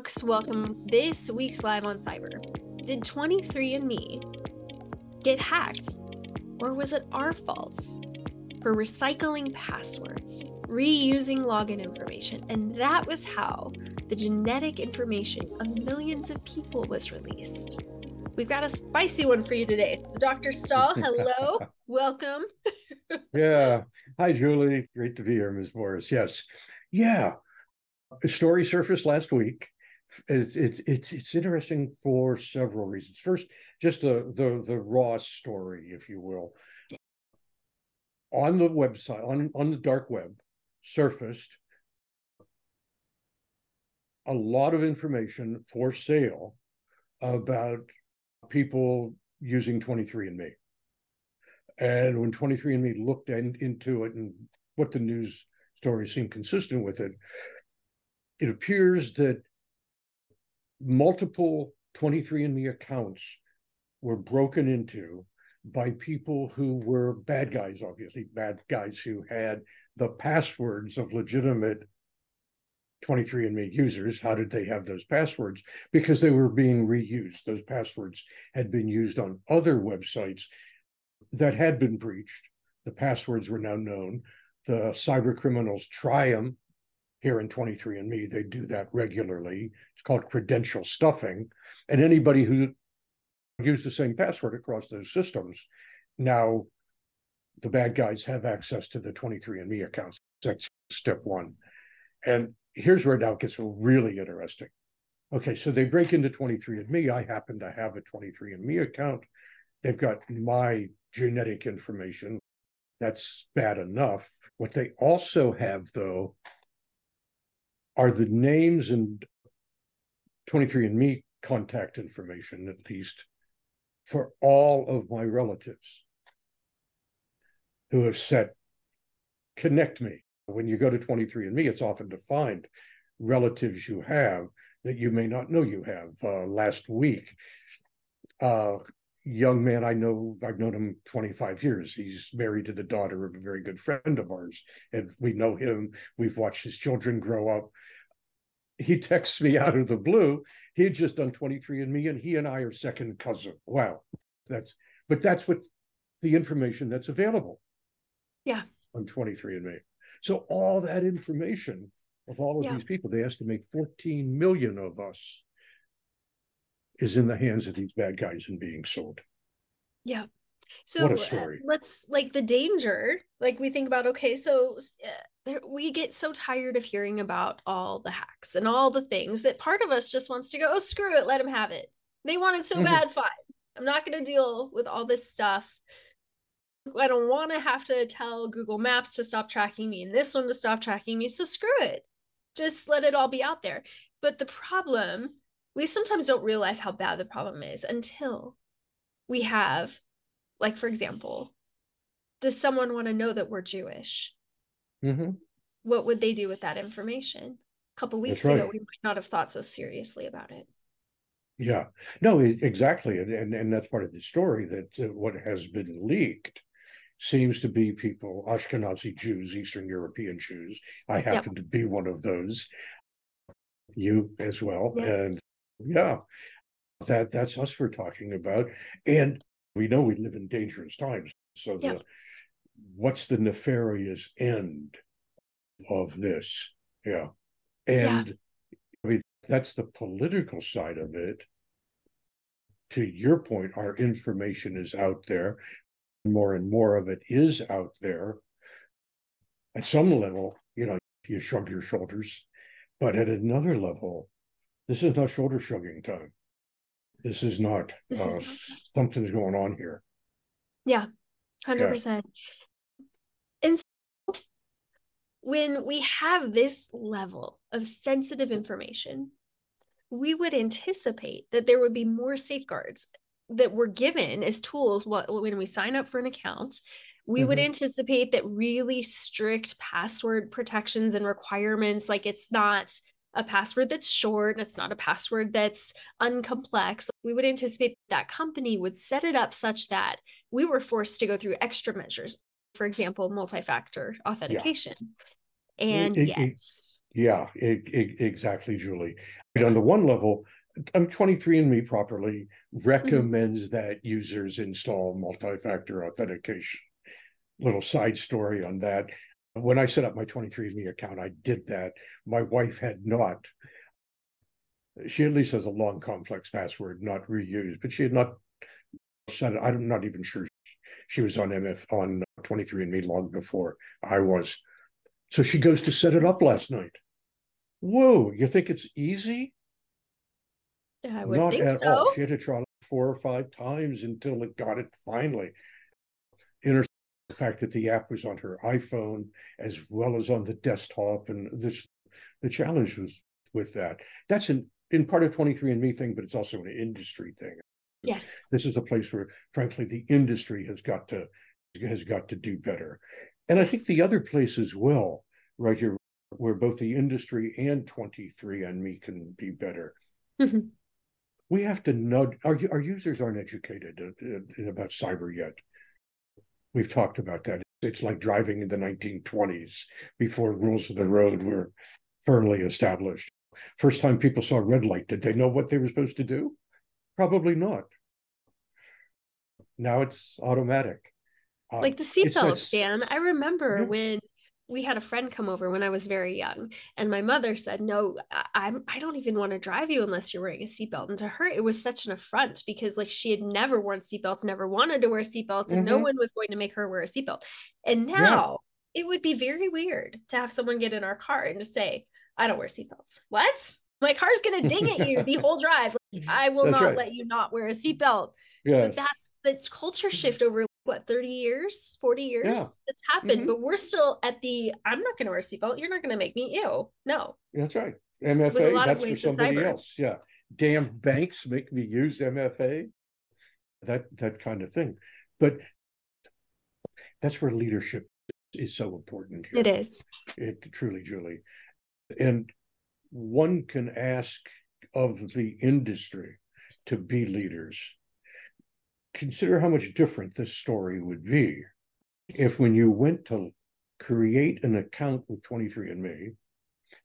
folks. Welcome this week's Live on Cyber. Did 23andMe get hacked? Or was it our fault for recycling passwords, reusing login information? And that was how the genetic information of millions of people was released. We've got a spicy one for you today. Dr. Stahl, hello. Welcome. yeah. Hi, Julie. Great to be here, Ms. Morris. Yes. Yeah. A story surfaced last week. It's, it's it's it's interesting for several reasons. First, just the the the raw story, if you will, on the website on on the dark web surfaced a lot of information for sale about people using 23andMe. And when 23andMe looked in, into it and what the news stories seemed consistent with it, it appears that multiple 23andMe accounts were broken into by people who were bad guys, obviously, bad guys who had the passwords of legitimate 23andMe users. How did they have those passwords? Because they were being reused. Those passwords had been used on other websites that had been breached. The passwords were now known. The cyber criminals them here in 23andMe. They do that regularly. It's called credential stuffing. And anybody who used the same password across those systems, now the bad guys have access to the 23andMe accounts. That's step one. And here's where now it gets really interesting. Okay, so they break into 23andMe. I happen to have a 23andMe account. They've got my genetic information. That's bad enough. What they also have, though, are the names and 23andMe contact information, at least, for all of my relatives who have said, connect me. When you go to 23andMe, it's often to find relatives you have that you may not know you have. Uh, last week, uh, young man I know, I've known him 25 years. He's married to the daughter of a very good friend of ours, and we know him. We've watched his children grow up. He texts me out of the blue. He had just done 23andMe, and he and I are second cousin. Wow. That's, but that's what the information that's available. Yeah. On 23andMe. So all that information of all of yeah. these people, they estimate 14 million of us is in the hands of these bad guys and being sold. Yeah. So uh, let's like the danger, like we think about, okay, so uh, we get so tired of hearing about all the hacks and all the things that part of us just wants to go, oh, screw it, let them have it. They want it so mm-hmm. bad, fine. I'm not going to deal with all this stuff. I don't want to have to tell Google Maps to stop tracking me and this one to stop tracking me. So screw it. Just let it all be out there. But the problem we sometimes don't realize how bad the problem is until we have, like, for example, does someone want to know that we're Jewish? Mm-hmm. What would they do with that information? A couple weeks right. ago, we might not have thought so seriously about it. Yeah, no, exactly, and and, and that's part of the story that uh, what has been leaked seems to be people Ashkenazi Jews, Eastern European Jews. I happen yep. to be one of those. You as well, yes. and yeah, that that's us we're talking about, and we know we live in dangerous times. So the what's the nefarious end of this? Yeah, and yeah. I mean that's the political side of it. To your point, our information is out there. More and more of it is out there. At some level, you know, you shrug your shoulders, but at another level, this is not shoulder shrugging time. This is not, this uh, is not something's going on here. Yeah, 100%. Yeah. And so when we have this level of sensitive information, we would anticipate that there would be more safeguards that were given as tools when we sign up for an account we mm-hmm. would anticipate that really strict password protections and requirements like it's not a password that's short, it's not a password that's uncomplex. We would anticipate that company would set it up such that we were forced to go through extra measures, for example, multi factor authentication. Yeah. And it, yet, it, yeah, exactly, Julie. But on the one level, I'm 23andMe properly mm-hmm. recommends mm-hmm. that users install multi-factor authentication. Little side story on that. When I set up my 23andMe account, I did that. My wife had not. She at least has a long, complex password, not reused, but she had not set it. I'm not even sure she was on MF on 23andMe long before I was. So she goes to set it up last night. Whoa, you think it's easy? I would Not think at so. all. She had to try four or five times until it got it finally. In the fact that the app was on her iPhone as well as on the desktop, and this the challenge was with that. That's in in part of 23andMe thing, but it's also an industry thing. Yes. This is a place where, frankly, the industry has got to has got to do better. And yes. I think the other place as well, right here, where both the industry and 23andMe can be better. Mm-hmm we have to know our, our users aren't educated about cyber yet. We've talked about that. It's like driving in the 1920s before rules of the road were firmly established. First time people saw red light, did they know what they were supposed to do? Probably not. Now it's automatic. Uh, like the seatbelt, Stan. I remember yeah. when we had a friend come over when I was very young, and my mother said, "No, I'm I don't even want to drive you unless you're wearing a seatbelt." And to her, it was such an affront because like she had never worn seatbelts, never wanted to wear seatbelts, and mm-hmm. no one was going to make her wear a seatbelt. And now yeah. it would be very weird to have someone get in our car and just say, "I don't wear seatbelts." What? My car's gonna ding at you the whole drive. Like, I will that's not right. let you not wear a seatbelt. Yeah. But that's the culture mm-hmm. shift over what 30 years 40 years? Yeah. it's happened mm-hmm. but we're still at the i'm not going to wear a seatbelt you're not going to make me ew. No. That's right. Mfa that's for somebody else. Yeah. Damn banks make me use mfa that that kind of thing. But that's where leadership is so important here. it is. It truly julie. And one can ask of the industry to be leaders consider how much different this story would be if when you went to create an account with 23andme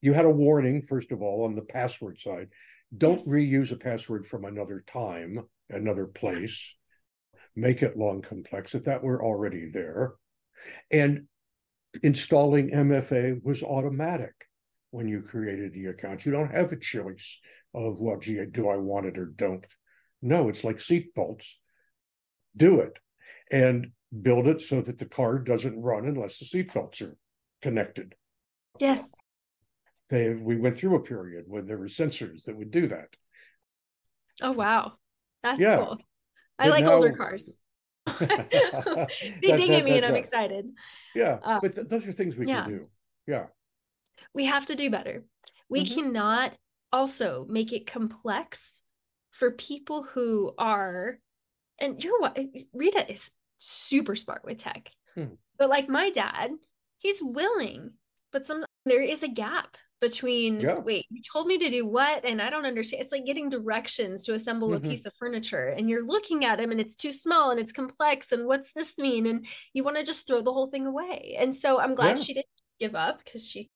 you had a warning first of all on the password side. Don't yes. reuse a password from another time another place. Make it long complex if that were already there. And installing mfa was automatic when you created the account. You don't have a choice of well gee do i want it or don't? No it's like seatbelts do it and build it so that the car doesn't run unless the seatbelts are connected. Yes. They we went through a period when there were sensors that would do that. Oh wow. That's yeah. cool. I but like now, older cars. they dig at me and I'm right. excited. Yeah. Uh, but th- those are things we yeah. can do. Yeah. We have to do better. We mm-hmm. cannot also make it complex for people who are and you're what Rita is super smart with tech. Hmm. But like my dad, he's willing, but some there is a gap between yeah. wait, you told me to do what and I don't understand. It's like getting directions to assemble mm-hmm. a piece of furniture and you're looking at him and it's too small and it's complex and what's this mean and you want to just throw the whole thing away. And so I'm glad yeah. she didn't give up because she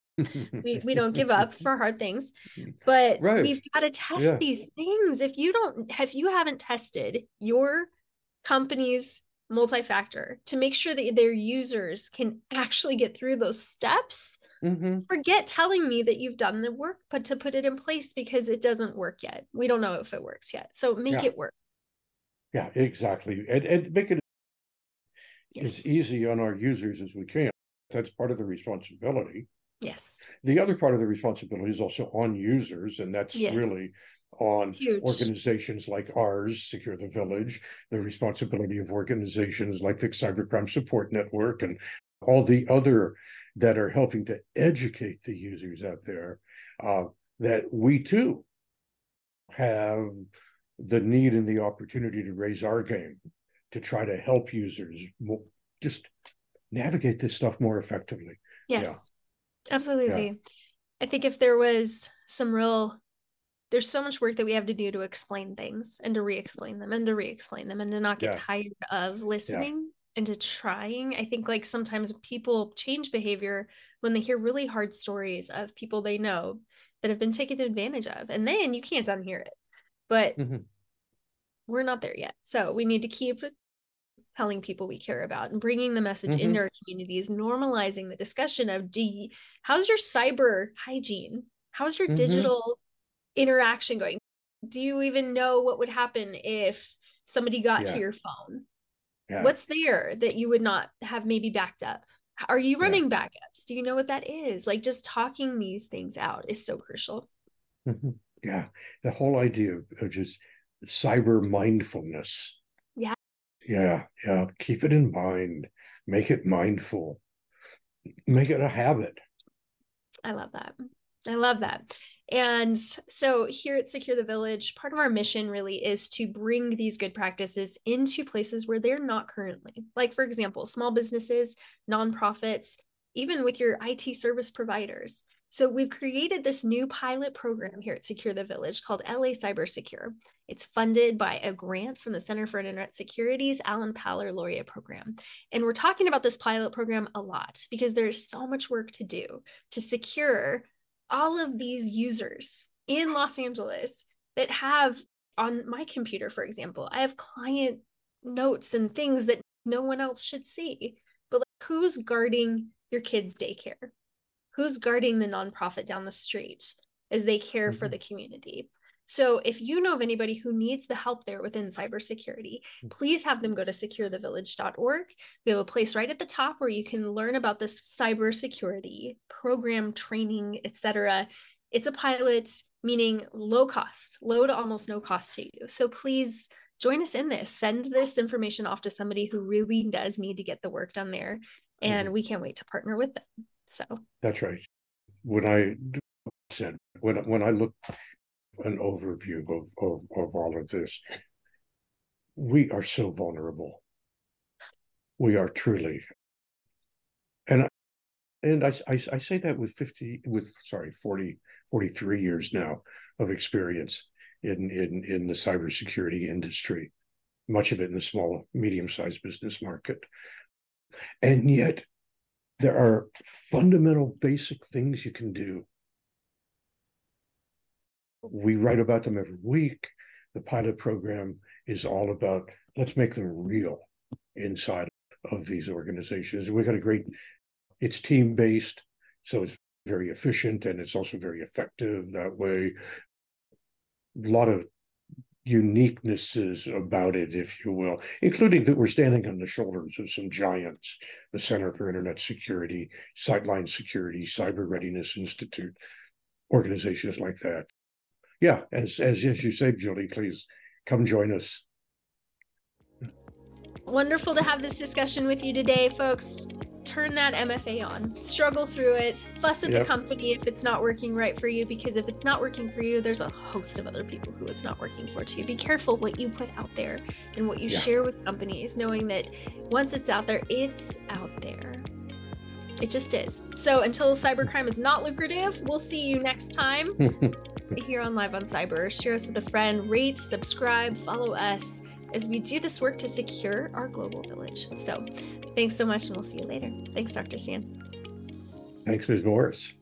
we, we don't give up for hard things but right. we've got to test yeah. these things if you don't if you haven't tested your company's multi-factor to make sure that their users can actually get through those steps mm-hmm. forget telling me that you've done the work but to put it in place because it doesn't work yet we don't know if it works yet so make yeah. it work yeah exactly and, and make it yes. as easy on our users as we can that's part of the responsibility Yes. The other part of the responsibility is also on users, and that's yes. really on Huge. organizations like ours, Secure the Village, the responsibility of organizations like the Cybercrime Support Network, and all the other that are helping to educate the users out there uh, that we too have the need and the opportunity to raise our game to try to help users just navigate this stuff more effectively. Yes. Absolutely. Yeah. I think if there was some real there's so much work that we have to do to explain things and to re-explain them and to re-explain them and to not get yeah. tired of listening and to trying. I think like sometimes people change behavior when they hear really hard stories of people they know that have been taken advantage of. And then you can't unhear it. But mm-hmm. we're not there yet. So we need to keep telling people we care about and bringing the message mm-hmm. into our communities, normalizing the discussion of D. How's your cyber hygiene? How's your mm-hmm. digital interaction going? Do you even know what would happen if somebody got yeah. to your phone? Yeah. What's there that you would not have maybe backed up? Are you running yeah. backups? Do you know what that is? Like just talking these things out is so crucial. Mm-hmm. Yeah. The whole idea of just cyber mindfulness. Yeah. Yeah. Keep it in mind. Make it mindful. Make it a habit. I love that. I love that. And so here at Secure the Village, part of our mission really is to bring these good practices into places where they're not currently. Like, for example, small businesses, nonprofits, even with your IT service providers. So we've created this new pilot program here at Secure the Village called LA Cyber Secure. It's funded by a grant from the Center for Internet Security's Alan Paller Laureate Program. And we're talking about this pilot program a lot because there's so much work to do to secure all of these users in Los Angeles that have on my computer, for example, I have client notes and things that no one else should see. But like, who's guarding your kids' daycare? Who's guarding the nonprofit down the street as they care mm-hmm. for the community? So if you know of anybody who needs the help there within cybersecurity, mm. please have them go to securethevillage.org. We have a place right at the top where you can learn about this cybersecurity program, training, etc. It's a pilot, meaning low cost, low to almost no cost to you. So please join us in this. Send this information off to somebody who really does need to get the work done there. And mm-hmm. we can't wait to partner with them. So that's right. When I said when when I look an overview of, of, of all of this. We are so vulnerable. We are truly. And and I, I, I say that with 50 with sorry 40 43 years now of experience in in in the cybersecurity industry much of it in the small medium-sized business market and yet there are fundamental basic things you can do we write about them every week. The pilot program is all about let's make them real inside of these organizations. We've got a great, it's team based, so it's very efficient and it's also very effective that way. A lot of uniquenesses about it, if you will, including that we're standing on the shoulders of some giants, the Center for Internet Security, Sightline Security, Cyber Readiness Institute, organizations like that yeah, as as as you say, Julie, please come join us. Wonderful to have this discussion with you today, folks. Turn that MFA on, struggle through it, fuss at yep. the company if it's not working right for you, because if it's not working for you, there's a host of other people who it's not working for too. Be careful what you put out there and what you yeah. share with companies, knowing that once it's out there, it's out there. It just is. So until cybercrime is not lucrative, we'll see you next time here on Live on Cyber. Share us with a friend, rate, subscribe, follow us as we do this work to secure our global village. So thanks so much, and we'll see you later. Thanks, Dr. Stan. Thanks, Ms. Morris.